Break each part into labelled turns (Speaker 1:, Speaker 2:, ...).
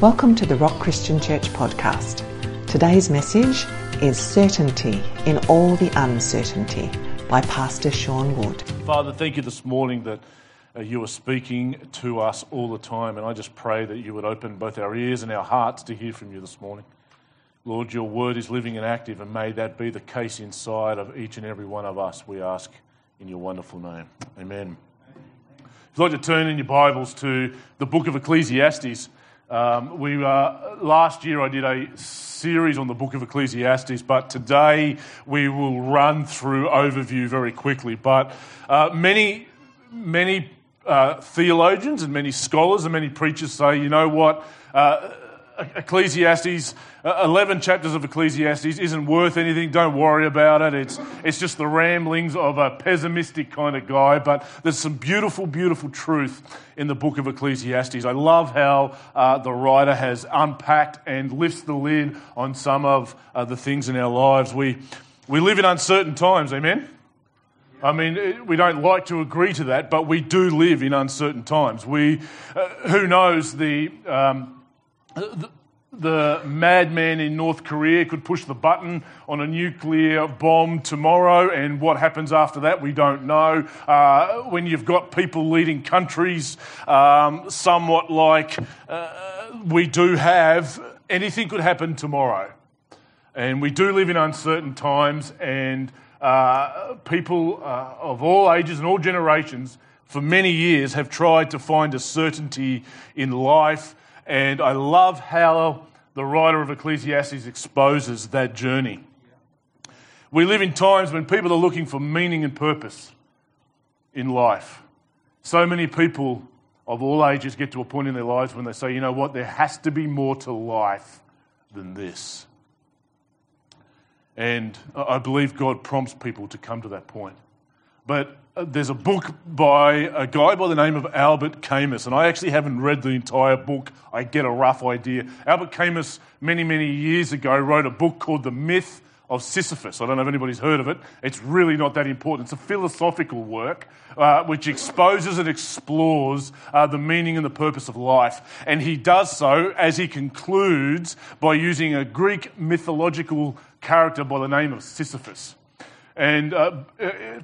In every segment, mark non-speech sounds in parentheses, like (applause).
Speaker 1: Welcome to the Rock Christian Church podcast. Today's message is Certainty in All the Uncertainty by Pastor Sean Wood.
Speaker 2: Father, thank you this morning that uh, you are speaking to us all the time, and I just pray that you would open both our ears and our hearts to hear from you this morning. Lord, your word is living and active, and may that be the case inside of each and every one of us, we ask in your wonderful name. Amen. If you'd like to turn in your Bibles to the book of Ecclesiastes, um, we uh, last year I did a series on the book of Ecclesiastes, but today we will run through overview very quickly. But uh, many, many uh, theologians and many scholars and many preachers say, you know what? Uh, Ecclesiastes, uh, 11 chapters of Ecclesiastes isn't worth anything. Don't worry about it. It's, it's just the ramblings of a pessimistic kind of guy. But there's some beautiful, beautiful truth in the book of Ecclesiastes. I love how uh, the writer has unpacked and lifts the lid on some of uh, the things in our lives. We, we live in uncertain times, amen? I mean, we don't like to agree to that, but we do live in uncertain times. We, uh, who knows the. Um, the, the madman in North Korea could push the button on a nuclear bomb tomorrow, and what happens after that, we don't know. Uh, when you've got people leading countries, um, somewhat like uh, we do have, anything could happen tomorrow. And we do live in uncertain times, and uh, people uh, of all ages and all generations for many years have tried to find a certainty in life and I love how the writer of Ecclesiastes exposes that journey. We live in times when people are looking for meaning and purpose in life. So many people of all ages get to a point in their lives when they say, you know what, there has to be more to life than this. And I believe God prompts people to come to that point. But there's a book by a guy by the name of Albert Camus, and I actually haven't read the entire book. I get a rough idea. Albert Camus, many, many years ago, wrote a book called The Myth of Sisyphus. I don't know if anybody's heard of it. It's really not that important. It's a philosophical work uh, which exposes and explores uh, the meaning and the purpose of life. And he does so as he concludes by using a Greek mythological character by the name of Sisyphus. And uh,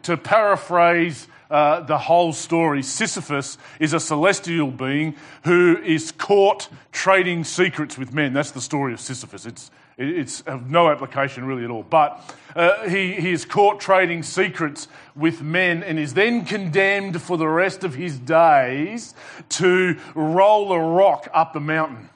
Speaker 2: to paraphrase uh, the whole story, Sisyphus is a celestial being who is caught trading secrets with men. That's the story of Sisyphus. It's, it's of no application really at all. But uh, he, he is caught trading secrets with men and is then condemned for the rest of his days to roll a rock up the mountain.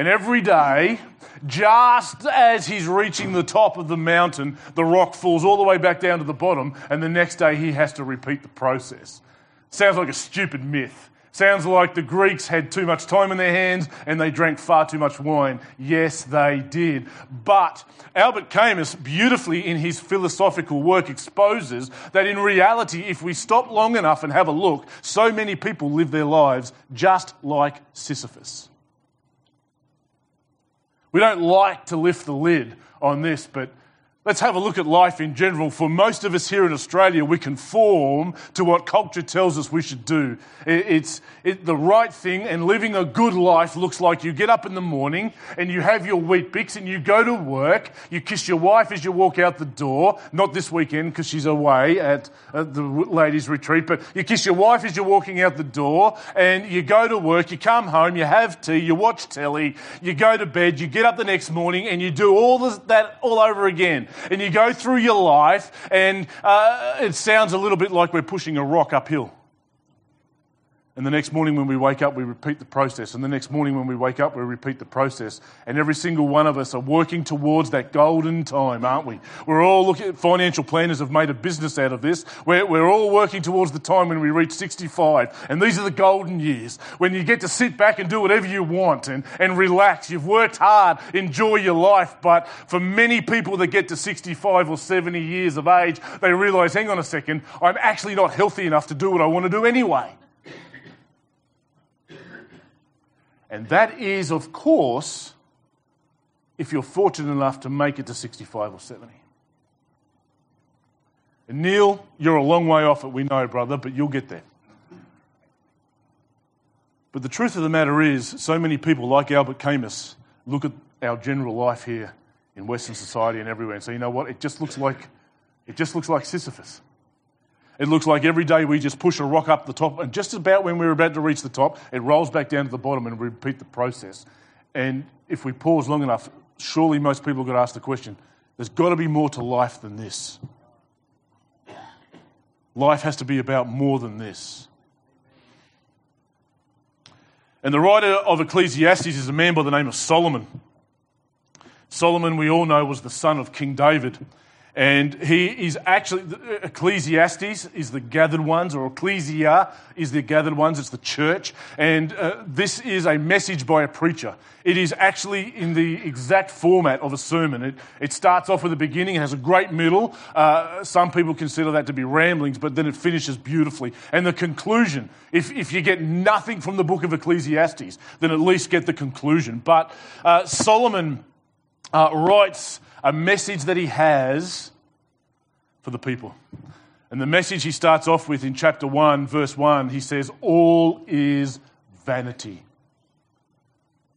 Speaker 2: And every day, just as he's reaching the top of the mountain, the rock falls all the way back down to the bottom, and the next day he has to repeat the process. Sounds like a stupid myth. Sounds like the Greeks had too much time in their hands and they drank far too much wine. Yes, they did. But Albert Camus, beautifully in his philosophical work, exposes that in reality, if we stop long enough and have a look, so many people live their lives just like Sisyphus. We don't like to lift the lid on this, but Let's have a look at life in general. For most of us here in Australia, we conform to what culture tells us we should do. It's it, the right thing, and living a good life looks like you get up in the morning and you have your Weet-Bix and you go to work. You kiss your wife as you walk out the door. Not this weekend because she's away at, the ladies' retreat, but you kiss your wife as you're walking out the door and you go to work. You come home, you have tea, you watch telly, you go to bed, you get up the next morning and you do all that all over again and you go through your life, and uh, it sounds a little bit like we're pushing a rock uphill. And the next morning when we wake up, we repeat the process. And the next morning when we wake up, we repeat the process. And every single one of us are working towards that golden time, aren't we? We're all looking financial planners have made a business out of this. We're, we're all working towards the time when we reach 65. And these are the golden years when you get to sit back and do whatever you want and, and relax. You've worked hard, enjoy your life. But for many people that get to 65 or 70 years of age, they realize, hang on a second, I'm actually not healthy enough to do what I want to do anyway. And that is, of course, if you're fortunate enough to make it to 65 or 70. And Neil, you're a long way off it, we know, brother, but you'll get there. But the truth of the matter is, so many people like Albert Camus look at our general life here in Western society and everywhere and say, you know what, it just looks like, it just looks like Sisyphus. It looks like every day we just push a rock up the top, and just about when we're about to reach the top, it rolls back down to the bottom and we repeat the process. And if we pause long enough, surely most people got ask the question there's got to be more to life than this. Life has to be about more than this. And the writer of Ecclesiastes is a man by the name of Solomon. Solomon, we all know, was the son of King David. And he is actually, Ecclesiastes is the gathered ones, or Ecclesia is the gathered ones, it's the church. And uh, this is a message by a preacher. It is actually in the exact format of a sermon. It, it starts off with a beginning, it has a great middle. Uh, some people consider that to be ramblings, but then it finishes beautifully. And the conclusion, if, if you get nothing from the book of Ecclesiastes, then at least get the conclusion. But uh, Solomon uh, writes a message that he has for the people. And the message he starts off with in chapter 1, verse 1, he says, All is vanity.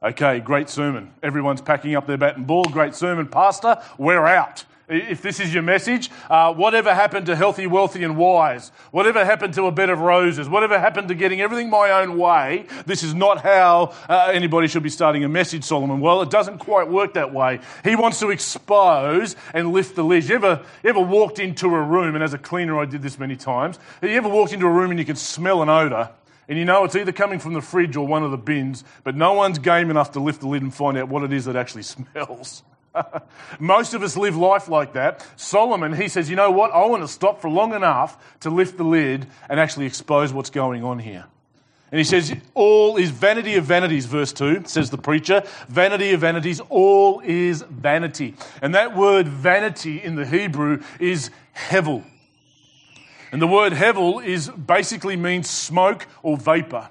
Speaker 2: Okay, great sermon. Everyone's packing up their bat and ball. Great sermon, Pastor. We're out. If this is your message, uh, whatever happened to healthy, wealthy, and wise? Whatever happened to a bed of roses? Whatever happened to getting everything my own way? This is not how uh, anybody should be starting a message, Solomon. Well, it doesn't quite work that way. He wants to expose and lift the lid. You ever, you ever walked into a room, and as a cleaner, I did this many times. Have You ever walked into a room and you can smell an odour? And you know it's either coming from the fridge or one of the bins, but no one's game enough to lift the lid and find out what it is that actually (laughs) smells. (laughs) Most of us live life like that. Solomon, he says, you know what? I want to stop for long enough to lift the lid and actually expose what's going on here. And he says, all is vanity of vanities, verse 2, says the preacher. Vanity of vanities, all is vanity. And that word vanity in the Hebrew is hevel. And the word hevel is basically means smoke or vapor.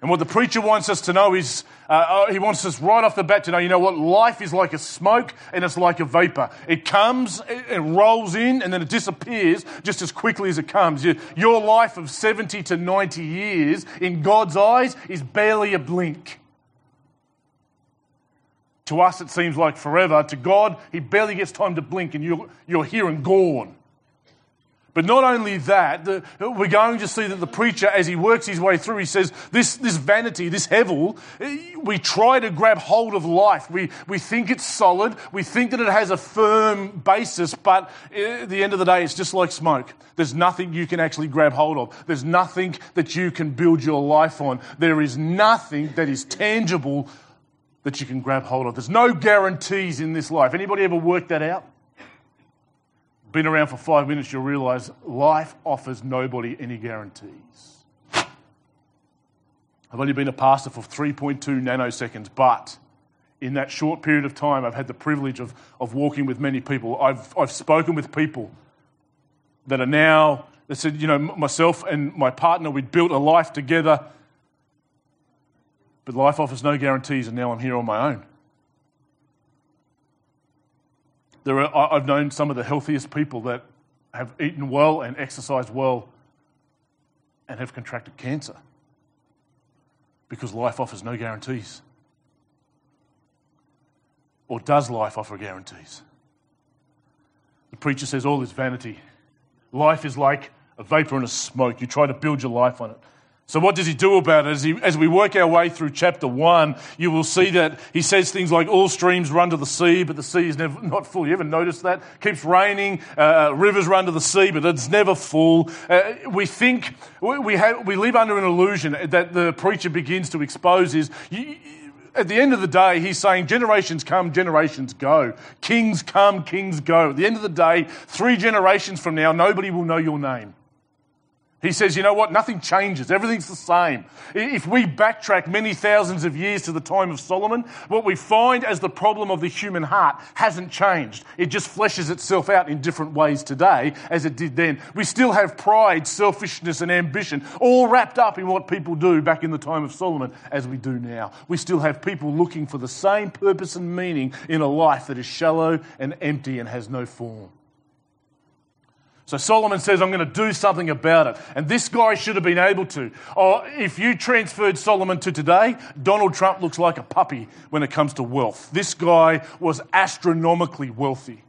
Speaker 2: And what the preacher wants us to know is, uh, uh, he wants us right off the bat to know, you know what? Life is like a smoke and it's like a vapor. It comes, it, rolls in, and then it disappears just as quickly as it comes. Your life of 70 to 90 years, in God's eyes, is barely a blink. To us, it seems like forever. To God, He barely gets time to blink, and you're, you're here and gone. But not only that, the, we're going to see that the preacher, as he works his way through, he says, this, this vanity, this hevel, we try to grab hold of life. We, we think it's solid. We think that it has a firm basis, but eh, at the end of the day, it's just like smoke. There's nothing you can actually grab hold of. There's nothing that you can build your life on. There is nothing that is tangible that you can grab hold of. There's no guarantees in this life. Anybody ever worked that out? Been around for five minutes, you'll realize life offers nobody any guarantees. I've only been a pastor for 3.2 nanoseconds, but in that short period of time, I've had the privilege of, of walking with many people. I've, I've spoken with people that are now, that said, you know, myself and my partner, we'd built a life together, but life offers no guarantees, and now I'm here on my own. There are, I've known some of the healthiest people that have eaten well and exercised well and have contracted cancer because life offers no guarantees. Or does life offer guarantees? The preacher says all is vanity. Life is like a vapor and a smoke. You try to build your life on it. So, what does he do about it? As, he, as, we work our way through chapter 1, you will see that he says things like, All streams run to the sea, but the sea is never, (laughs) not full. You ever notice that? Keeps raining, uh, uh, rivers run to the sea, but it's never full. Uh, we think, we, we, have, we live under an illusion that the preacher begins to expose is. You, at the end of the day, he's saying generations come, generations go. Kings come, kings go. At the end of the day, three generations from now, nobody will know your name. He says, you know what? Nothing changes. Everything's the same. If we backtrack many thousands of years to the time of Solomon, what we find as the problem of the human heart hasn't changed. It just fleshes itself out in different ways today as it did then. We still have pride, selfishness, and ambition all wrapped up in what people do back in the time of Solomon as we do now. We still have people looking for the same purpose and meaning in a life that is shallow and empty and has no form. So Solomon says, I'm going to do something about it. And this guy should have been able to. Oh, if you transferred Solomon to today, Donald Trump looks like a puppy when it comes to wealth. This guy was astronomically wealthy.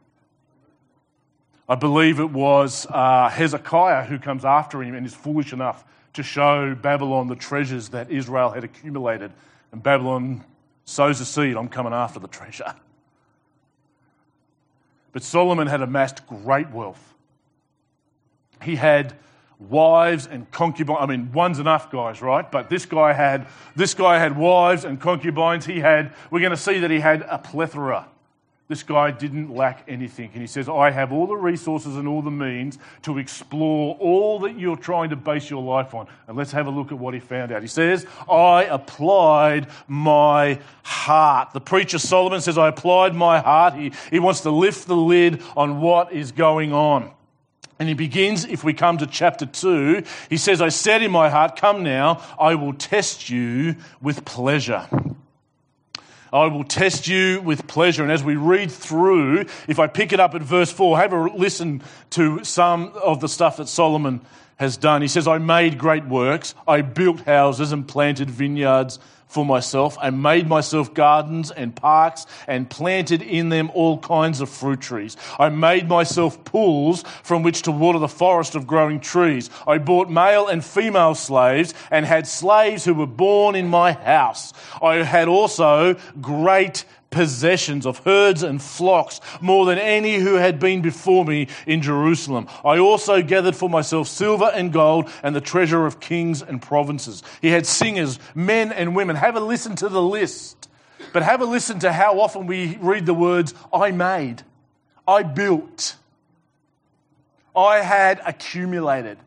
Speaker 2: I believe it was uh, Hezekiah who comes after him and is foolish enough to show Babylon the treasures that Israel had accumulated. And Babylon sows a seed, I'm coming after the treasure. But Solomon had amassed great wealth he had wives and concubines. I mean, one's enough, guys, right? But this guy had this guy had wives and concubines. He had. We're going to see that he had a plethora. This guy didn't lack anything. And he says, I have all the resources and all the means to explore all that you're trying to base your life on. And let's have a look at what he found out. He says, I applied my heart. The preacher Solomon says, I applied my heart. He, he wants to lift the lid on what is going on. And he begins, if we come to chapter 2, he says, I said in my heart, Come now, I will test you with pleasure. I will test you with pleasure. And as we read through, if I pick it up at verse 4, have a listen to some of the stuff that Solomon has done. He says, I made great works, I built houses and planted vineyards for myself. I made myself gardens and parks and planted in them all kinds of fruit trees. I made myself pools from which to water the forest of growing trees. I bought male and female slaves and had slaves who were born in my house. I had also great possessions of herds and flocks, more than any who had been before me in Jerusalem. I also gathered for myself silver and gold and the treasure of kings and provinces. He had singers, men and women. Have a listen to the list, but have a listen to how often we read the words, I made, I built, I had accumulated.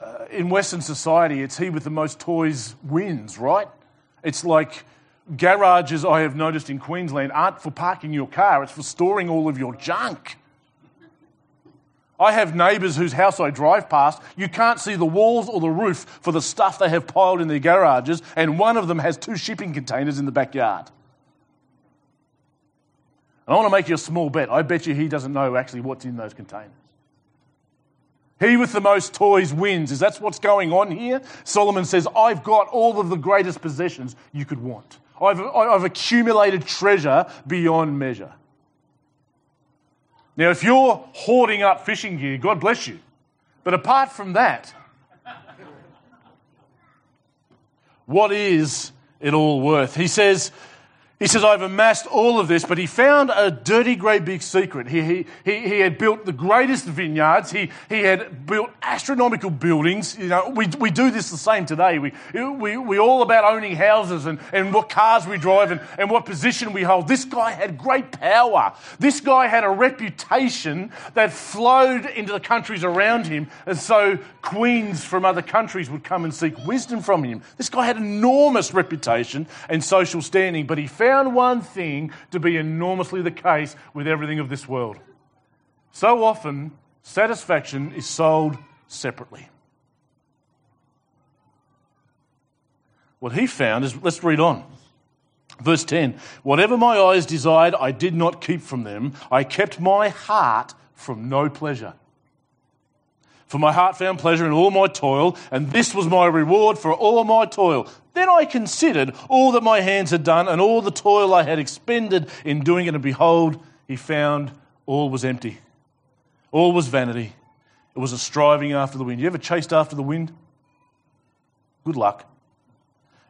Speaker 2: Uh, in Western society, it's he with the most toys wins, right? It's like garages I have noticed in Queensland aren't for parking your car, it's for storing all of your junk. I have neighbours whose house I drive past. You can't see the walls or the roof for the stuff they have piled in their garages, and one of them has two shipping containers in the backyard. And I want to make you a small bet. I bet you he doesn't know actually what's in those containers. He with the most toys wins. Is that what's going on here? Solomon says, I've got all of the greatest possessions you could want. I've, I've accumulated treasure beyond measure. Now, if you're hoarding up fishing gear, God bless you. But apart from that, what is it all worth? He says, he says, I've amassed all of this, but he found a dirty, great big secret. He, he, he, he had built the greatest vineyards. He, he had built astronomical buildings. You know, we, we do this the same today. We, we, we all about owning houses and, and what cars we drive and, and what position we hold. This guy had great power. This guy had a reputation that flowed into the countries around him. And so queens from other countries would come and seek wisdom from him. This guy had enormous reputation and social standing, but he found found one thing to be enormously the case with everything of this world. So often, satisfaction is sold separately. What he found is, let's read on. Verse 10 Whatever my eyes desired, I did not keep from them. I kept my heart from no pleasure. For my heart found pleasure in all my toil, and this was my reward for all my toil. Then I considered all that my hands had done and all the toil I had expended in doing it, and behold, he found all was empty. All was vanity. It was a striving after the wind. You ever chased after the wind? Good luck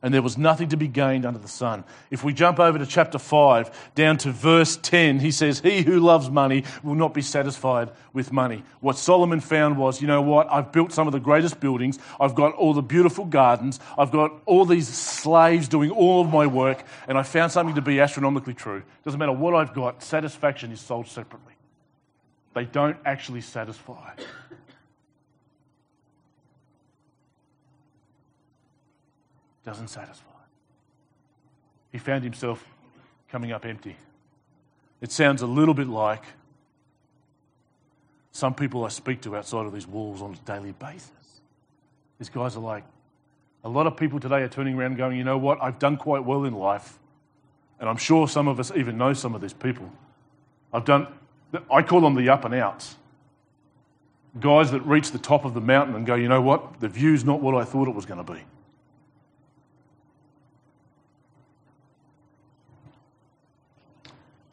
Speaker 2: and there was nothing to be gained under the sun. If we jump over to chapter 5, down to verse 10, he says, He who loves money will not be satisfied with money. What Solomon found was, you know what? I've built some of the greatest buildings. I've got all the beautiful gardens. I've got all these slaves doing all of my work, and I found something to be astronomically true. Doesn't matter what I've got, satisfaction is sold separately. They don't actually satisfy. Doesn't satisfy. He found himself coming up empty. It sounds a little bit like some people I speak to outside of these walls on a daily basis. These guys are like, a lot of people today are turning around going, you know what, I've done quite well in life. And I'm sure some of us even know some of these people. I've done, I call them the up and outs. guys that reach the top of the mountain and go, you know what? The view's not what I thought it was going to be.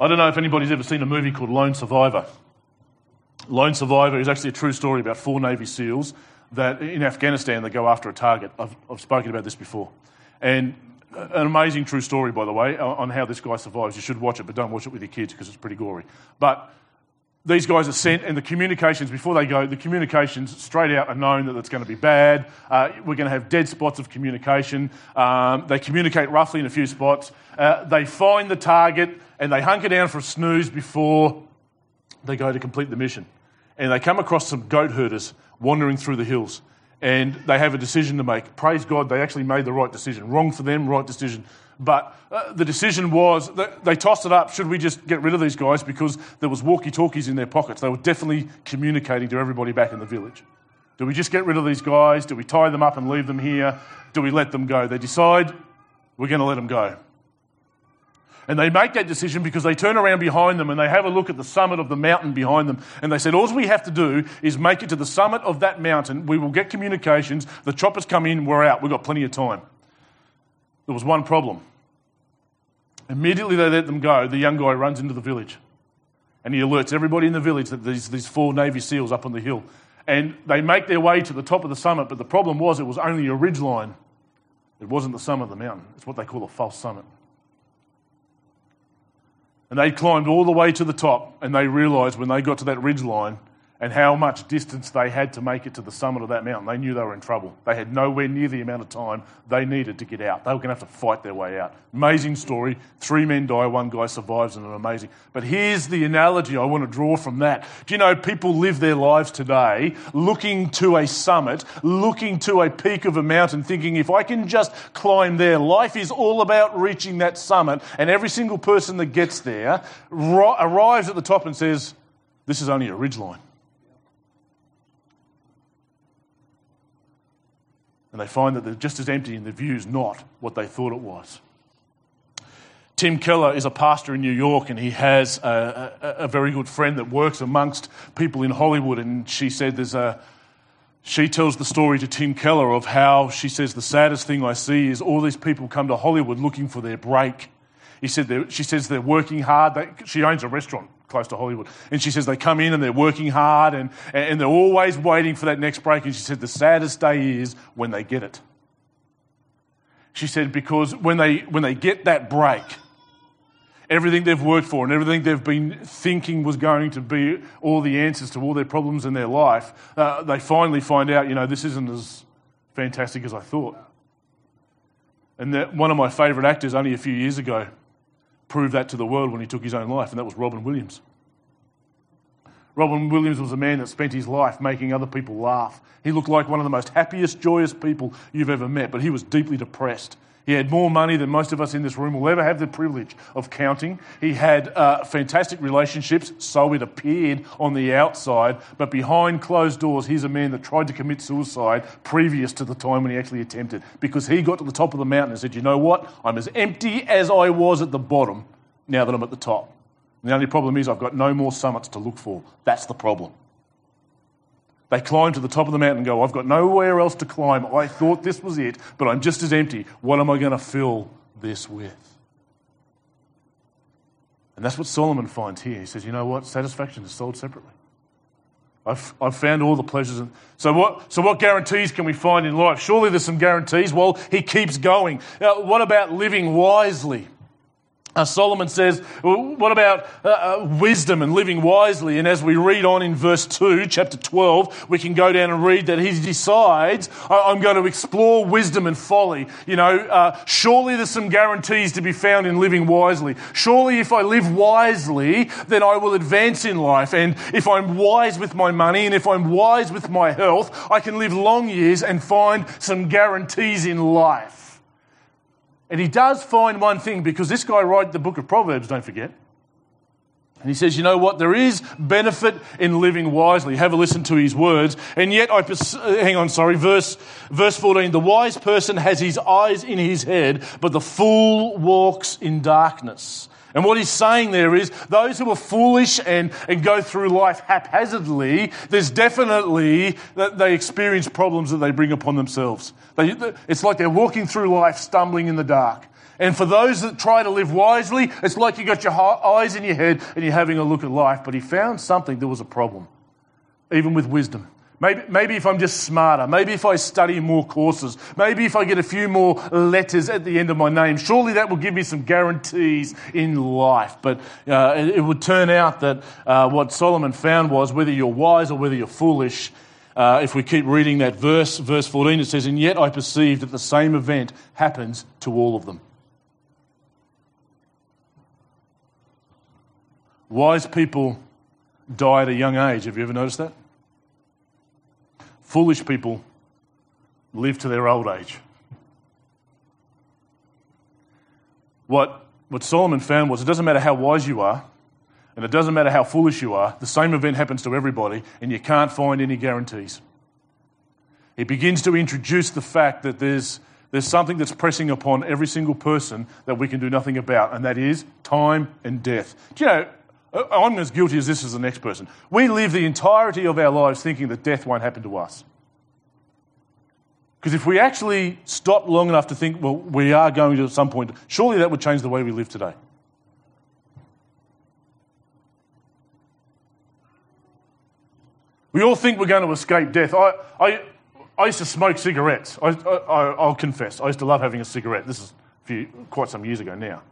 Speaker 2: I don't know if anybody's ever seen a movie called Lone Survivor. Lone Survivor is actually a true story about four Navy SEALs that in Afghanistan they go after a target. I've, I've spoken about this before. And an amazing true story, by the way, on how this guy survives. You should watch it, but don't watch it with your kids because it's pretty gory. But these guys are sent, and the communications before they go, the communications straight out are known that it's going to be bad. Uh, we're going to have dead spots of communication. Um, they communicate roughly in a few spots. Uh, they find the target and they hunker down for a snooze before they go to complete the mission. And they come across some goat herders wandering through the hills. And they have a decision to make. Praise God, they actually made the right decision. Wrong for them, right decision. But uh, the decision was they tossed it up. Should we just get rid of these guys because there was walkie-talkies in their pockets? They were definitely communicating to everybody back in the village. Do we just get rid of these guys? Do we tie them up and leave them here? Do we let them go? They decide we're going to let them go. And they make that decision because they turn around behind them and they have a look at the summit of the mountain behind them. And they said, All we have to do is make it to the summit of that mountain. We will get communications. The choppers come in, we're out. We've got plenty of time. There was one problem. Immediately they let them go, the young guy runs into the village. And he alerts everybody in the village that there's these four Navy SEALs up on the hill. And they make their way to the top of the summit, but the problem was it was only a ridge line. It wasn't the summit of the mountain. It's what they call a false summit. And they climbed all the way to the top, and they realised when they got to that ridge line and how much distance they had to make it to the summit of that mountain, they knew they were in trouble. They had nowhere near the amount of time they needed to get out. They were going to have to fight their way out. Amazing story. Three men die, one guy survives, and an amazing. But here's the analogy I want to draw from that. Do you know people live their lives today looking to a summit, looking to a peak of a mountain, thinking if I can just climb there, life is all about reaching that summit, and every single person that gets there arrives at the top and says, This is only a ridge and they find that they're just as empty and the view's not what they thought it was. Tim Keller is a pastor in New York and he has a, a, a, very good friend that works amongst people in Hollywood. And she said there's a, she tells the story to Tim Keller of how she says the saddest thing I see is all these people come to Hollywood looking for their break. He said she says they're working hard. They, she owns a restaurant close to Hollywood. And she says they come in and they're working hard and, and they're always waiting for that next break. And she said the saddest day is when they get it. She said because when they, when they get that break, everything they've worked for and everything they've been thinking was going to be all the answers to all their problems in their life, uh, they finally find out, you know, this isn't as fantastic as I thought. And that one of my favourite actors only a few years ago proved that to the world when he took his own life, and that was Robin Williams. Robin Williams was a man that spent his life making other people laugh. He looked like one of the most happiest, joyous people you've ever met, but he was deeply depressed. He had more money than most of us in this room will ever have the privilege of counting. He had uh, fantastic relationships, so it appeared on the outside, but behind closed doors, he's a man that tried to commit suicide previous to the time when he actually attempted because he got to the top of the mountain and said, You know what? I'm as empty as I was at the bottom now that I'm at the top. And the only problem is I've got no more summits to look for. That's the problem. They climb to the top of the mountain and go, I've got nowhere else to climb. I thought this was it, but I'm just as empty. What am I going to fill this with? And that's what Solomon finds here. He says, You know what? Satisfaction is sold separately. I've, I've found all the pleasures. And so, what, so, what guarantees can we find in life? Surely there's some guarantees. Well, he keeps going. Now, what about living wisely? Uh, Solomon says, what about uh, uh, wisdom and living wisely? And as we read on in verse 2, chapter 12, we can go down and read that he decides, I'm going to explore wisdom and folly. You know, uh, surely there's some guarantees to be found in living wisely. Surely if I live wisely, then I will advance in life. And if I'm wise with my money and if I'm wise with my health, I can live long years and find some guarantees in life. And he does find one thing because this guy wrote the book of Proverbs, don't forget. And he says, you know what? There is benefit in living wisely. Have a listen to his words. And yet, I pers- uh, hang on, sorry, verse, verse 14. The wise person has his eyes in his head, but the fool walks in darkness. And what he's saying there is those who are foolish and, and go through life haphazardly, there's definitely that they experience problems that they bring upon themselves. They, it's like they're walking through life stumbling in the dark. And for those that try to live wisely, it's like you got your eyes in your head and you're having a look at life. But he found something that was a problem, even with wisdom. Maybe, maybe if I'm just smarter, maybe if I study more courses, maybe if I get a few more letters at the end of my name, surely that will give me some guarantees in life. But uh, it, it, would turn out that uh, what Solomon found was whether you're wise or whether you're foolish, uh, if we keep reading that verse, verse 14, it says, And yet I perceive that the same event happens to all of them. Wise people die at a young age. Have you ever noticed that? Foolish people live to their old age. What, what Solomon found was it doesn't matter how wise you are, and it doesn't matter how foolish you are, the same event happens to everybody, and you can't find any guarantees. He begins to introduce the fact that there's, there's something that's pressing upon every single person that we can do nothing about, and that is time and death. Do you know, I'm as guilty as this as the next person. We live the entirety of our lives thinking that death won't happen to us. Because if we actually stopped long enough to think, well, we are going to at some point, surely that would change the way we live today. We all think we're going to escape death. I, I, I used to smoke cigarettes. I, I, will confess. I used to love having a cigarette. This is few, quite some years ago now.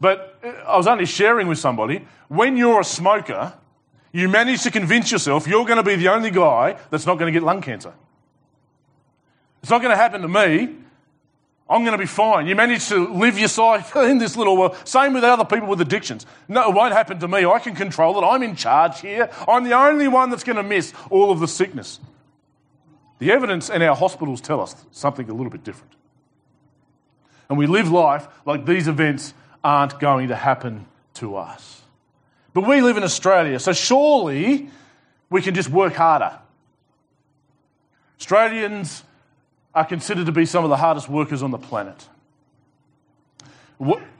Speaker 2: But uh, I was only sharing with somebody when you're a smoker, you manage to convince yourself you're going to be the only guy that's not going to get lung cancer. It's not going to happen to me. I'm going to be fine. You manage to live your life (laughs) in this little world. Same with other people with addictions. No, it won't happen to me. I can control it. I'm in charge here. I'm the only one that's going to miss all of the sickness. The evidence and our hospitals tell us something a little bit different. And we live life like these events aren't going to happen to us. But we live in Australia, so surely we can just work harder. Australians are considered to be some of the hardest workers on the planet.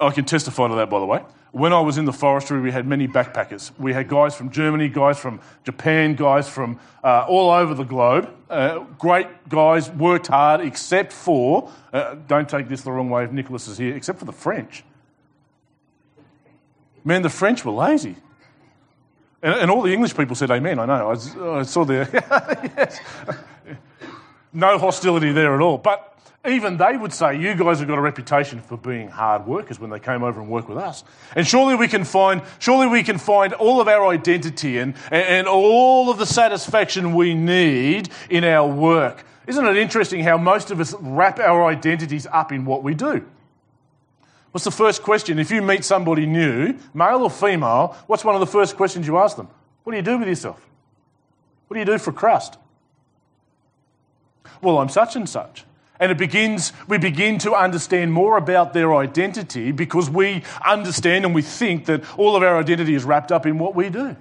Speaker 2: I can testify to that, by the way. When I was in the forestry, we had many backpackers. We had guys from Germany, guys from Japan, guys from uh, all over the globe. Uh, great guys, worked hard, except for, uh, don't take this the wrong way if Nicholas is here, except for the French. Man, the French were lazy. And, and all the English people said amen, I know. I, I saw there. (laughs) yes. No hostility there at all. But even they would say, you guys have got a reputation for being hard workers when they came over and worked with us. And surely we can find, surely we can find all of our identity and, and all of the satisfaction we need in our work. Isn't it interesting how most of us wrap our identities up in what we do? What's the first question? If you meet somebody new, male or female, what's one of the first questions you ask them? What do you do with yourself? What do you do for crust? Well, I'm such and such. And it begins, we begin to understand more about their identity because we understand and we think that all of our identity is wrapped up in what we do.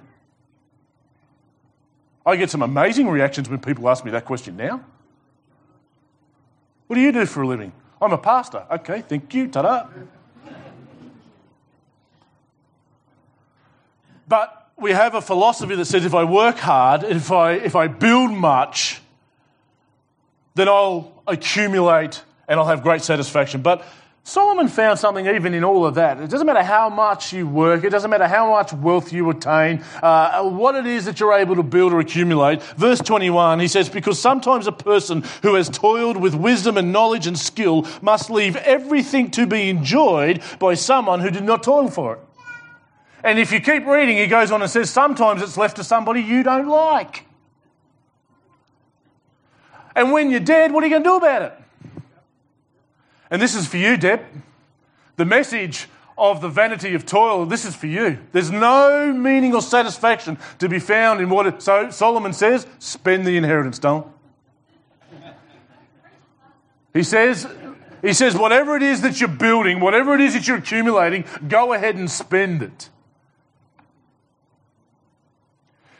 Speaker 2: I get some amazing reactions when people ask me that question now. What do you do for a living? I'm a pastor. Okay, thank you. Ta da. But we have a philosophy that says if I work hard, if I, if I build much, then I'll accumulate and I'll have great satisfaction. But Solomon found something even in all of that. It doesn't matter how much you work, it doesn't matter how much wealth you attain, uh, what it is that you're able to build or accumulate. Verse 21, he says, Because sometimes a person who has toiled with wisdom and knowledge and skill must leave everything to be enjoyed by someone who did not toil for it. And if you keep reading, he goes on and says, sometimes it's left to somebody you don't like. And when you're dead, what are you going to do about it? And this is for you, Deb. The message of the vanity of toil, this is for you. There's no meaning or satisfaction to be found in what it, so Solomon says, spend the inheritance, don't. He says, he says, whatever it is that you're building, whatever it is that you're accumulating, go ahead and spend it.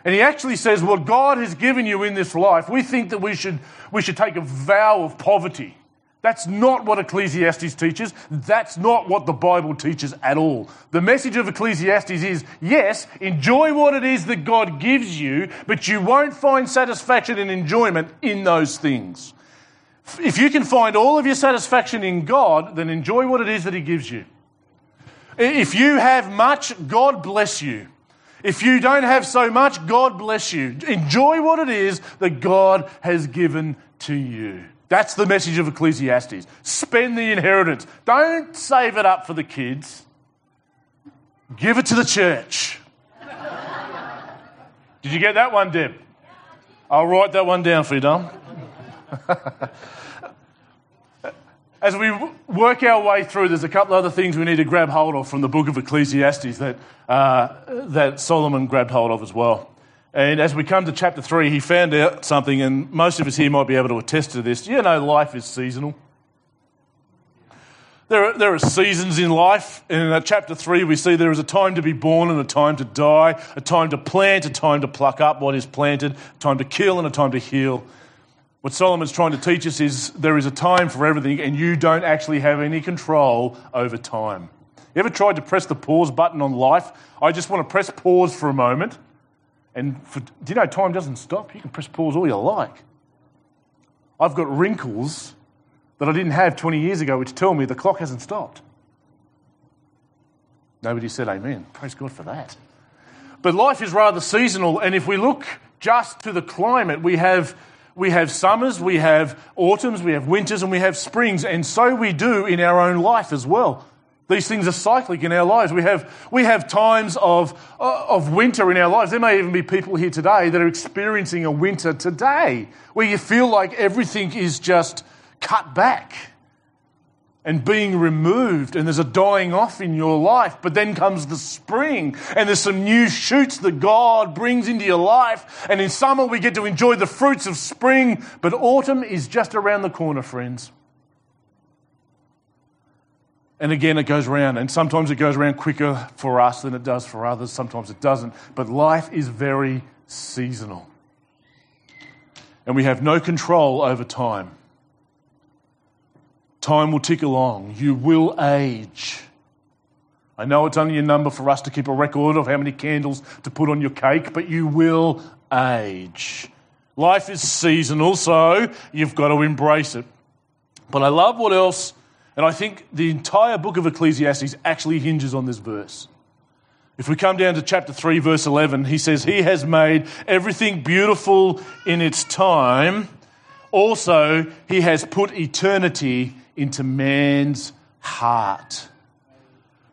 Speaker 2: And he actually says, What God has given you in this life, we think that we should, we should take a vow of poverty. That's not what Ecclesiastes teaches. That's not what the Bible teaches at all. The message of Ecclesiastes is yes, enjoy what it is that God gives you, but you won't find satisfaction and enjoyment in those things. If you can find all of your satisfaction in God, then enjoy what it is that He gives you. If you have much, God bless you. If you don't have so much, God bless you. Enjoy what it is that God has given to you. That's the message of Ecclesiastes. Spend the inheritance. Don't save it up for the kids. Give it to the church. Did you get that one, Deb? I'll write that one down for you, Dom. (laughs) As we work our way through, there's a couple other things we need to grab hold of from the book of Ecclesiastes that, uh, that Solomon grabbed hold of as well. And as we come to chapter 3, he found out something, and most of us here might be able to attest to this. You know, life is seasonal. There are, there are seasons in life. And in chapter 3, we see there is a time to be born and a time to die, a time to plant, a time to pluck up what is planted, a time to kill, and a time to heal. What Solomon's trying to teach us is there is a time for everything, and you don't actually have any control over time. You ever tried to press the pause button on life? I just want to press pause for a moment and for, do you know time doesn't stop? You can press pause all you like. I've got wrinkles that I didn't have 20 years ago, which tell me the clock hasn't stopped. Nobody said amen. Praise God for that. But life is rather seasonal, and if we look just to the climate, we have, we have summers, we have autumns, we have winters, and we have springs, and so we do in our own life as well. These things are cyclic in our lives. We have, we have times of, uh, of winter in our lives. There may even be people here today that are experiencing a winter today where you feel like everything is just cut back and being removed, and there's a dying off in your life. But then comes the spring, and there's some new shoots that God brings into your life. And in summer, we get to enjoy the fruits of spring, but autumn is just around the corner, friends. And again, it goes around, and sometimes it goes around quicker for us than it does for others, sometimes it doesn't. But life is very seasonal. And we have no control over time. Time will tick along. You will age. I know it's only a number for us to keep a record of how many candles to put on your cake, but you will age. Life is seasonal, so you've got to embrace it. But I love what else and I think the entire book of Ecclesiastes actually hinges on this verse. If we come down to chapter 3, verse 11, he says, He has made everything beautiful in its time. Also, He has put eternity into man's heart.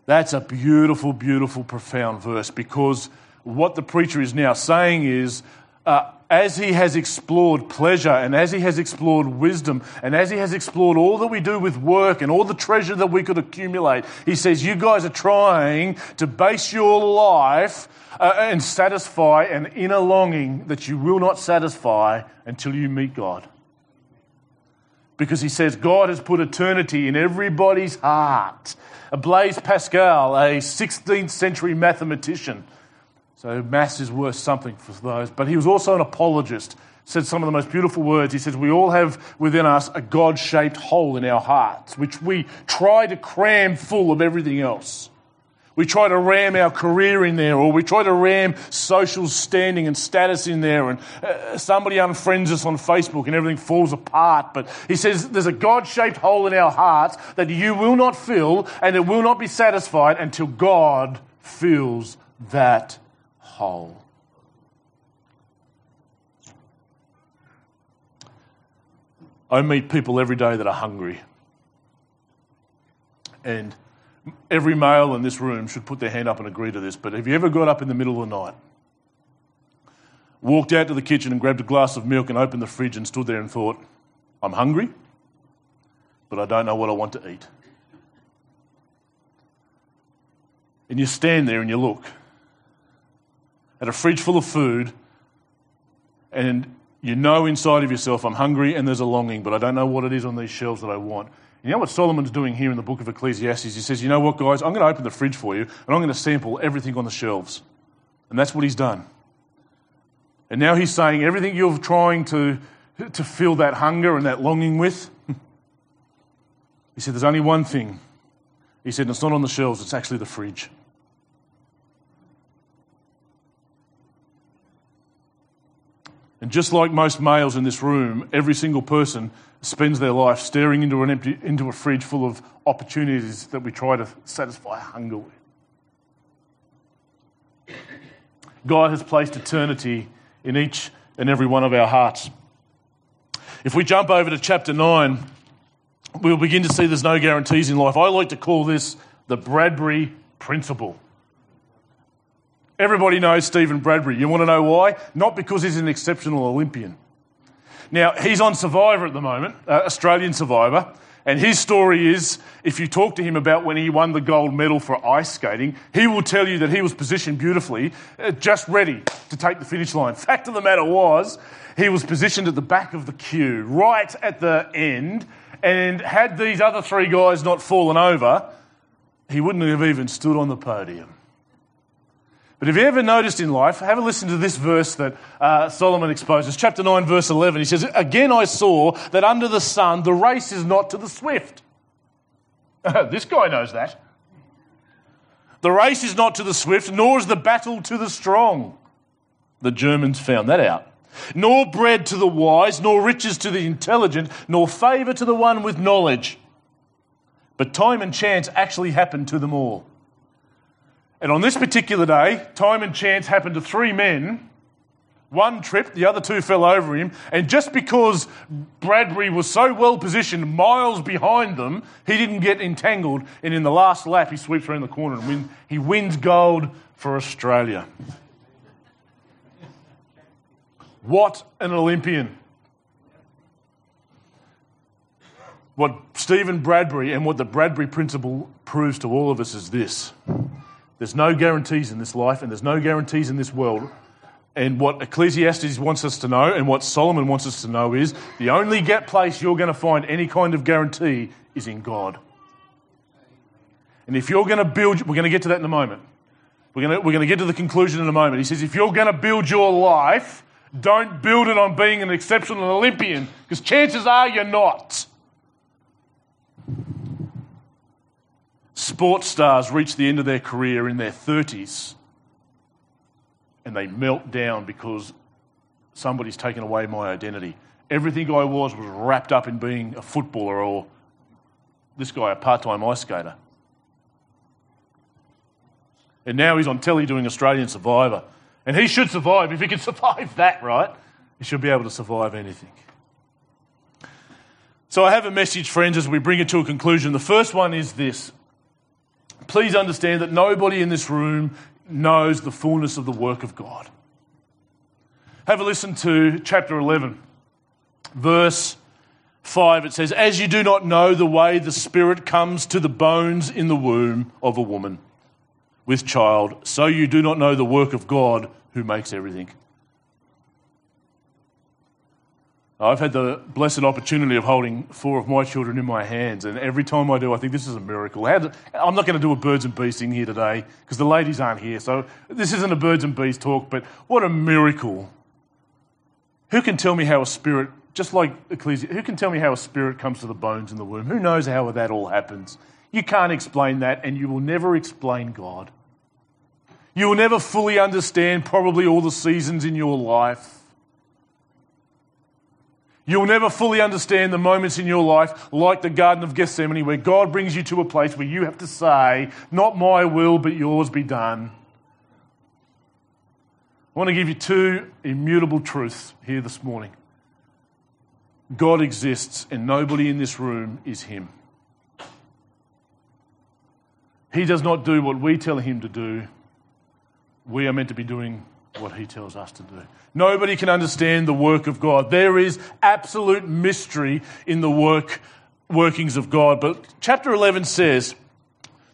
Speaker 2: That's a beautiful, beautiful, profound verse because what the preacher is now saying is uh, as he has explored pleasure and as he has explored wisdom and as he has explored all that we do with work and all the treasure that we could accumulate, he says, You guys are trying to base your life uh, and satisfy an inner longing that you will not satisfy until you meet God. Because he says, God has put eternity in everybody's heart. Blaise Pascal, a 16th century mathematician, so mass is worth something for those. But he was also an apologist. Said some of the most beautiful words. He says, We all have within us a God shaped hole in our hearts, which we try to cram full of everything else. We try to ram our career in there, or we try to ram social standing and status in there, and uh, somebody unfriends us on Facebook and everything falls apart. But he says there's a God shaped hole in our hearts that you will not fill and it will not be satisfied until God fills that hole. I meet people every day that are hungry. And every male in this room should put their hand up and agree to this. But have you ever got up in the middle of the night, walked out to the kitchen and grabbed a glass of milk and opened the fridge and stood there and thought, I'm hungry, but I don't know what I want to eat? And you stand there and you look at a fridge full of food, and you know inside of yourself, I'm hungry and there's a longing, but I don't know what it is on these shelves that I want. You know what Solomon's doing here in the book of Ecclesiastes? He says, You know what, guys? I'm going to open the fridge for you and I'm going to sample everything on the shelves. And that's what he's done. And now he's saying everything you're trying to, to fill that hunger and that longing with. (laughs) He said, There's only one thing. He said, It's not on the shelves, it's actually the fridge. And just like most males in this room, every single person spends their life staring into, an empty, into a fridge full of opportunities that we try to satisfy hunger with. God has placed eternity in each and every one of our hearts. If we jump over to chapter 9, we'll begin to see there's no guarantees in life. I like to call this the Bradbury principle. Everybody knows Steven Bradbury. You want to know why? Not because he's an exceptional Olympian. Now, he's on Survivor at the moment, uh, Australian Survivor, and his story is if you talk to him about when he won the gold medal for ice skating, he will tell you that he was positioned beautifully, uh, just ready to take the finish line. Fact of the matter was, he was positioned at the back of the queue, right at the end, and had these other three guys not fallen over, he wouldn't have even stood on the podium. But have you ever noticed in life, have a listen to this verse that uh, Solomon exposes, chapter 9, verse 11. He says, Again I saw that under the sun the race is not to the swift. (laughs) this guy knows that. The race is not to the swift, nor is the battle to the strong. The Germans found that out. Nor bread to the wise, nor riches to the intelligent, nor favour to the one with knowledge. But time and chance actually happened to them all. And on this particular day, time and chance happened to three men. One tripped, the other two fell over him, and just because Bradbury was so well positioned miles behind them, he didn't get entangled. And in the last lap, he sweeps around the corner and win, he wins gold for Australia. What an Olympian! What Steven Bradbury and what the Bradbury principle proves to all of us is this there's no guarantees in this life, and there's no guarantees in this world. And what Ecclesiastes wants us to know, and what Solomon wants us to know, is the only get place you're going to find any kind of guarantee is in God. And if you're going to build, we're going to get to that in a moment. We're going to, we're going to get to the conclusion in a moment. He says, if you're going to build your life, don't build it on being an exceptional Olympian, because chances are you're not. Sports stars reach the end of their career in their 30s and they melt down because somebody's taken away my identity. Everything I was was wrapped up in being a footballer or this guy, a part time ice skater. And now he's on telly doing Australian Survivor. And he should survive. If he can (laughs) survive that, right? He should be able to survive anything. So I have a message, friends, as we bring it to a conclusion. The first one is this please understand that nobody in this room knows the fullness of the work of God. Have a listen to chapter 11, verse 5. It says, As you do not know the way the Spirit comes to the bones in the womb of a woman with child, so you do not know the work of God who makes everything. I've had the blessed opportunity of holding four of my children in my hands, and every time I do, I think this is a miracle. I'm not going to do a birds and bees thing here today because the ladies aren't here, so this isn't a birds and bees talk, but what a miracle. Who can tell me how a spirit, just like Ecclesia, who can tell me how a spirit comes to the bones in the womb? Who knows how that all happens? You can't explain that, and you will never explain God. You will never fully understand probably all the seasons in your life. You'll never fully understand the moments in your life, like the Garden of Gethsemane, where God brings you to a place where you have to say, Not my will, but yours be done. I want to give you two immutable truths here this morning God exists, and nobody in this room is Him. He does not do what we tell Him to do, we are meant to be doing what He tells us to do. Nobody can understand the work of God. There is absolute mystery in the work workings of God. But chapter 11 says,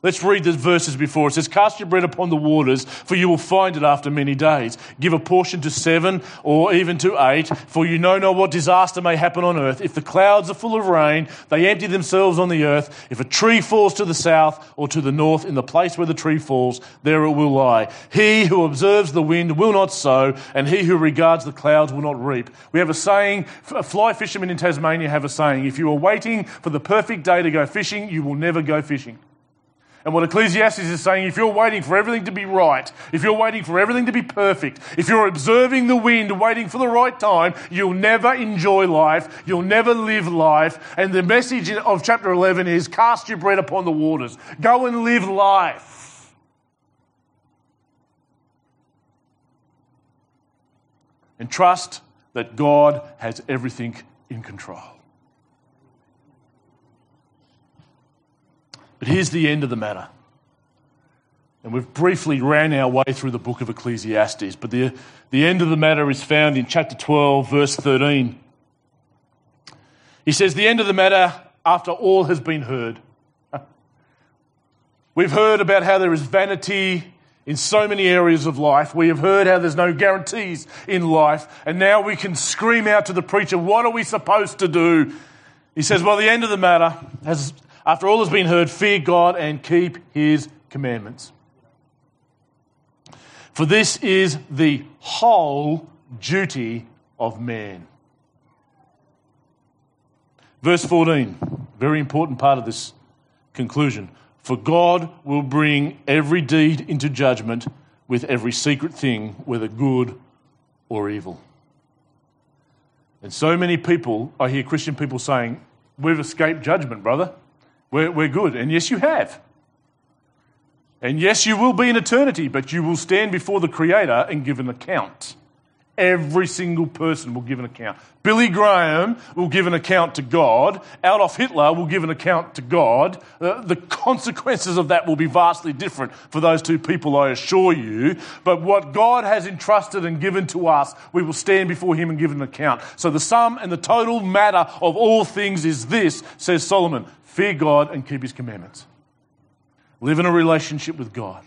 Speaker 2: Let's read the verses before. It says, Cast your bread upon the waters, for you will find it after many days. Give a portion to seven or even to eight, for you know not what disaster may happen on earth. If the clouds are full of rain, they empty themselves on the earth. If a tree falls to the south or to the north, in the place where the tree falls, there it will lie. He who observes the wind will not sow, and he who regards the clouds will not reap. We have a saying, fly fishermen in Tasmania have a saying, if you are waiting for the perfect day to go fishing, you will never go fishing. And what Ecclesiastes is saying, if you're waiting for everything to be right, if you're waiting for everything to be perfect, if you're observing the wind, waiting for the right time, you'll never enjoy life. You'll never live life. And the message of chapter 11 is cast your bread upon the waters. Go and live life. And trust that God has everything in control. But here's the end of the matter. And we've briefly ran our way through the book of Ecclesiastes, but the, the end of the matter is found in chapter 12, verse 13. He says, The end of the matter after all has been heard. (laughs) We've heard about how there is vanity in so many areas of life. We have heard how there's no guarantees in life. And now we can scream out to the preacher, What are we supposed to do? He says, Well, the end of the matter has after all has been heard, fear God and keep his commandments. For this is the whole duty of man. Verse 14, very important part of this conclusion. For God will bring every deed into judgment with every secret thing, whether good or evil. And so many people, I hear Christian people saying, We've escaped judgment, brother. We're, we're good. And yes, you have. And yes, you will be in eternity, but you will stand before the Creator and give an account. Every single person will give an account. Billy Graham will give an account to God. Adolf Hitler will give an account to God. Uh, the consequences of that will be vastly different for those two people, I assure you. But what God has entrusted and given to us, we will stand before Him and give an account. So the sum and the total matter of all things is this, says Solomon fear God and keep His commandments. Live in a relationship with God.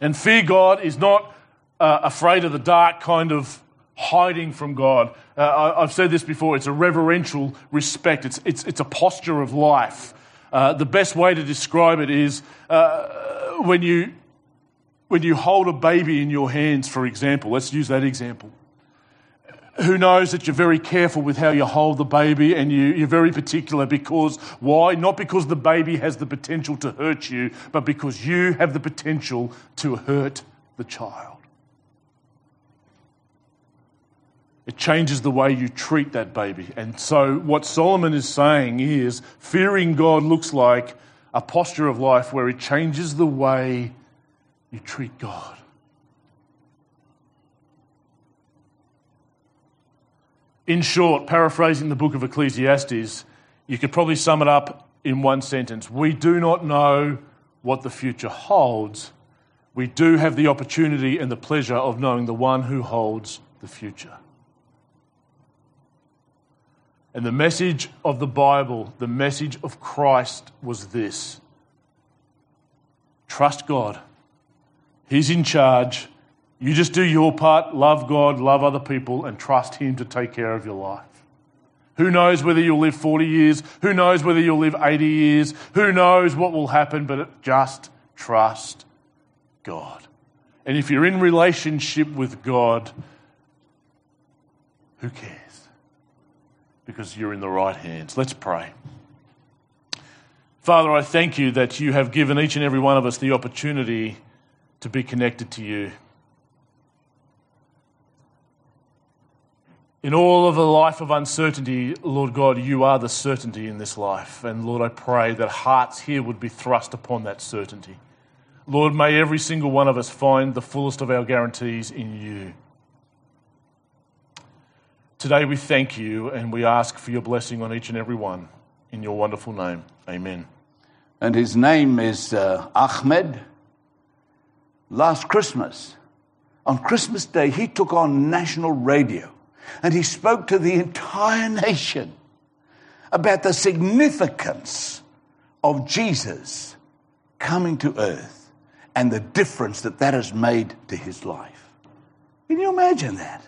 Speaker 2: And fear God is not uh, afraid of the dark kind of hiding from God. Uh, I, have said this before, it's a reverential respect, it's, it's, it's a posture of life. Uh, the best way to describe it is uh, when, you, when you hold a baby in your hands, for example, let's use that example. Who knows that you're very careful with how you hold the baby and you, you're very particular because why? Not because the baby has the potential to hurt you, but because you have the potential to hurt the child. It changes the way you treat that baby. And so, what Solomon is saying is fearing God looks like a posture of life where it changes the way you treat God. In short, paraphrasing the book of Ecclesiastes, you could probably sum it up in one sentence We do not know what the future holds. We do have the opportunity and the pleasure of knowing the one who holds the future. And the message of the Bible, the message of Christ was this trust God. He's in charge. You just do your part, love God, love other people, and trust Him to take care of your life. Who knows whether you'll live 40 years? Who knows whether you'll live 80 years? Who knows what will happen? But just trust God. And if you're in relationship with God, who cares? because you're in the right hands. Let's pray. Father, I thank you that you have given each and every one of us the opportunity to be connected to you. In all of a life of uncertainty, Lord God, you are the certainty in this life. And Lord, I pray that hearts here would be thrust upon that certainty. Lord, may every single one of us find the fullest of our guarantees in you. Today we thank you and we ask for your blessing on each and every one. In your wonderful name, amen.
Speaker 3: And his name is uh, Ahmed. Last Christmas, on Christmas Day, he took on national radio and he spoke to the entire nation about the significance of Jesus coming to earth and the difference that that has made to his life. Can you imagine that?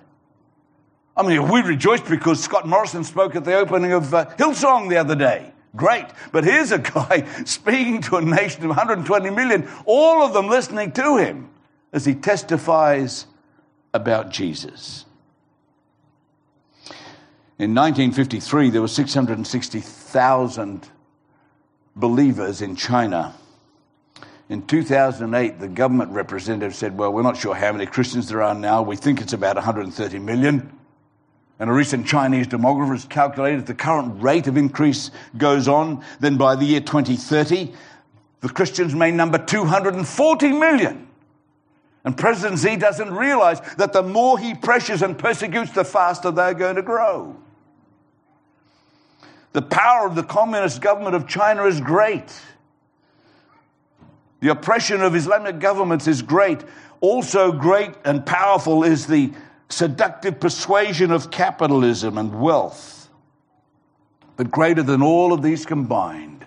Speaker 3: I mean, we rejoiced because Scott Morrison spoke at the opening of uh, Hillsong the other day. Great. But here's a guy (laughs) speaking to a nation of 120 million, all of them listening to him as he testifies about Jesus. In 1953, there were 660,000 believers in China. In 2008, the government representative said, Well, we're not sure how many Christians there are now. We think it's about 130 million. And a recent Chinese demographer has calculated if the current rate of increase goes on, then by the year 2030, the Christians may number 240 million. And President Xi doesn't realize that the more he pressures and persecutes, the faster they're going to grow. The power of the communist government of China is great. The oppression of Islamic governments is great. Also, great and powerful is the seductive persuasion of capitalism and wealth. But greater than all of these combined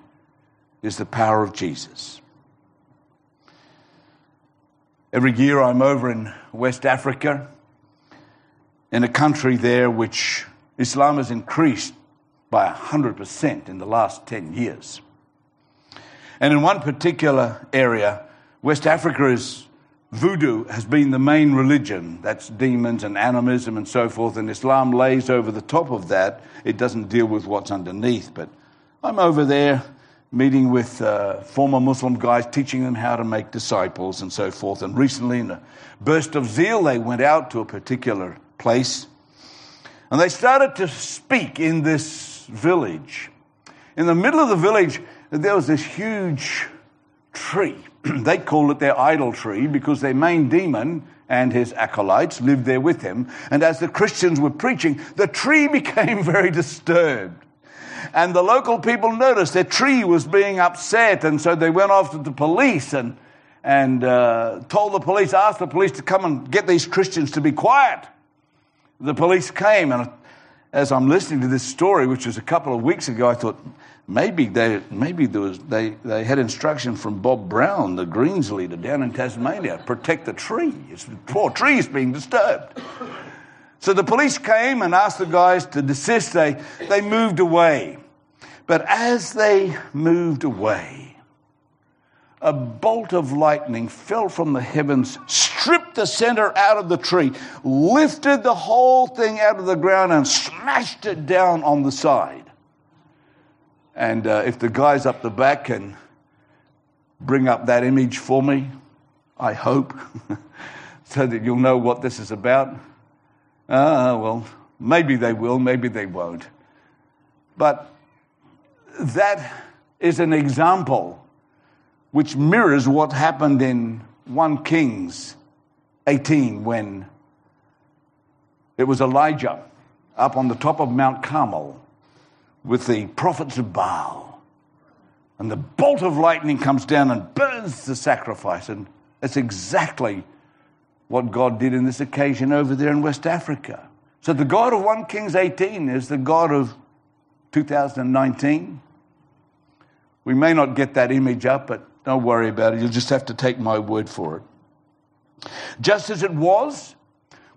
Speaker 3: is the power of Jesus. Every year I'm over in West Africa, in a country there which Islam has increased by 100% in the last 10 years. And in one particular area, West Africa is voodoo has been the main religion. That's demons and animism and so forth. And Islam lays over the top of that. It doesn't deal with what's underneath. But I'm over there meeting with uh, former Muslim guys, teaching them how to make disciples and so forth. And recently, in a burst of zeal, they went out to a particular place and they started to speak in this village. In the middle of the village, there was this huge tree. (clears throat) they called it their idol tree because their main demon and his acolytes lived there with him. And as the Christians were preaching, the tree (laughs) became very disturbed. And the local people noticed their tree was being upset, and so they went off to the police and, and uh, told the police, asked the police to come and get these Christians to be quiet. The police came, and as I'm listening to this story, which was a couple of weeks ago, I thought, maybe they maybe there was they, they had instruction from Bob Brown, the Greens leader down in Tasmania, protect the tree. It's the poor tree is being disturbed. So the police came and asked the guys to desist. They they moved away. But as they moved away, a bolt of lightning fell from the heavens, stripped the center out of the tree, lifted the whole thing out of the ground, and smashed it down on the side. And uh, if the guys up the back can bring up that image for me, I hope, (laughs) so that you'll know what this is about. Ah, well, maybe they will, maybe they won't. But that is an example which mirrors what happened in 1 Kings 18 when it was Elijah up on the top of Mount Carmel with the prophets of Baal. And the bolt of lightning comes down and burns the sacrifice. And that's exactly what God did in this occasion over there in West Africa. So the God of 1 Kings 18 is the God of 2019. We may not get that image up, but don't worry about it. You'll just have to take my word for it. Just as it was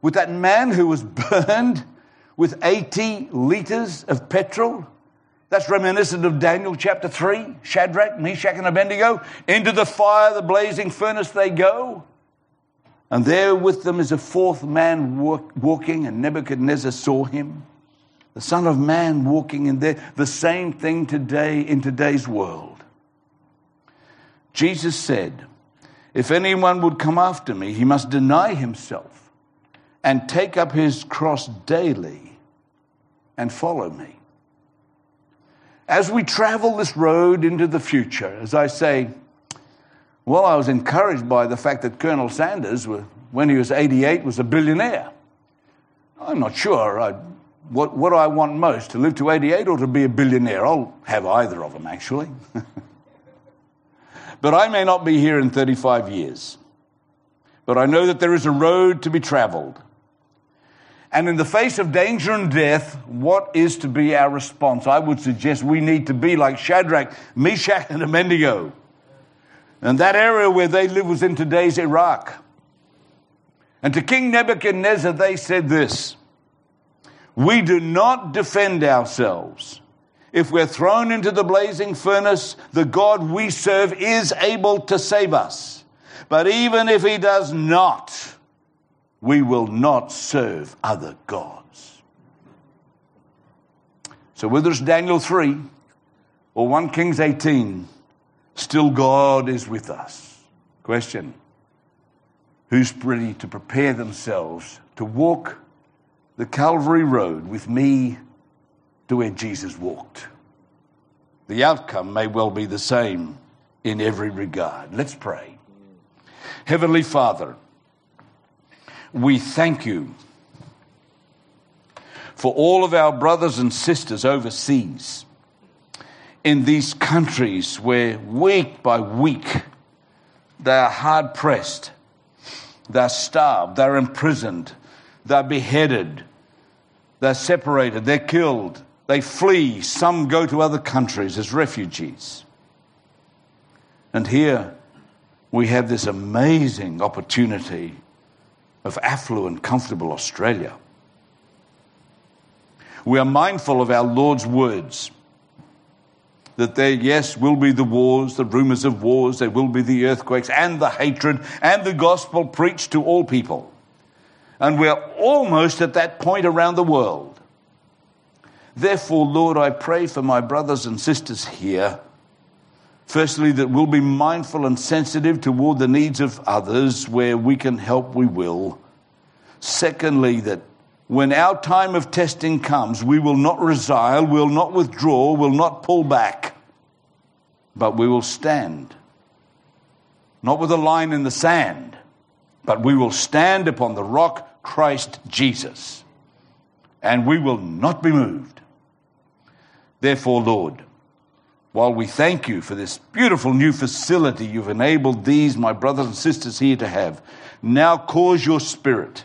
Speaker 3: with that man who was (laughs) burned with 80 liters of petrol that's reminiscent of Daniel chapter 3. Shadrach, Meshach, and Abednego. Into the fire, the blazing furnace they go. And there with them is a fourth man walk, walking, and Nebuchadnezzar saw him. The Son of Man walking in there. The same thing today in today's world. Jesus said, If anyone would come after me, he must deny himself and take up his cross daily and follow me. As we travel this road into the future, as I say, well, I was encouraged by the fact that Colonel Sanders, when he was 88, was a billionaire. I'm not sure. I, what, what I want most, to live to 88 or to be a billionaire? I'll have either of them, actually. (laughs) but I may not be here in 35 years. But I know that there is a road to be traveled. And in the face of danger and death, what is to be our response? I would suggest we need to be like Shadrach, Meshach, and Abednego. And that area where they live was in today's Iraq. And to King Nebuchadnezzar, they said this We do not defend ourselves. If we're thrown into the blazing furnace, the God we serve is able to save us. But even if he does not, we will not serve other gods. So whether it's Daniel 3 or 1 Kings 18, still God is with us. Question Who's ready to prepare themselves to walk the Calvary Road with me to where Jesus walked? The outcome may well be the same in every regard. Let's pray. Heavenly Father, we thank you for all of our brothers and sisters overseas in these countries where week by week they are hard pressed, they're starved, they're imprisoned, they're beheaded, they're separated, they're killed, they flee, some go to other countries as refugees. And here we have this amazing opportunity of affluent, comfortable Australia. We are mindful of our Lord's words that there, yes, will be the wars, the rumors of wars, there will be the earthquakes and the hatred and the gospel preached to all people. And we're almost at that point around the world. Therefore, Lord, I pray for my brothers and sisters here Firstly, that we'll be mindful and sensitive toward the needs of others. Where we can help, we will. Secondly, that when our time of testing comes, we will not resile, will not withdraw, will not pull back, but we will stand. Not with a line in the sand, but we will stand upon the rock, Christ Jesus, and we will not be moved. Therefore, Lord, while we thank you for this beautiful new facility you've enabled these, my brothers and sisters, here to have, now cause your spirit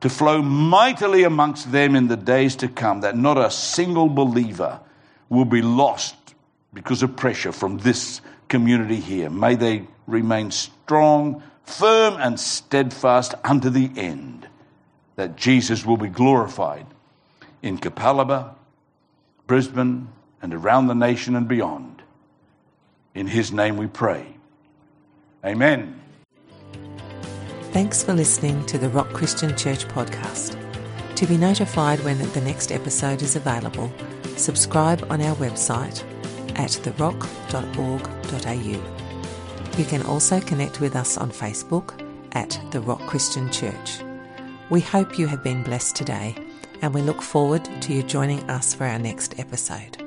Speaker 3: to flow mightily amongst them in the days to come, that not a single believer will be lost because of pressure from this community here. May they remain strong, firm, and steadfast unto the end, that Jesus will be glorified in Capalaba, Brisbane, and around the nation and beyond. In his name we pray. Amen.
Speaker 1: Thanks for listening to the Rock Christian Church podcast. To be notified when the next episode is available, subscribe on our website at therock.org.au. You can also connect with us on Facebook at The Rock Christian Church. We hope you have been blessed today and we look forward to you joining us for our next episode.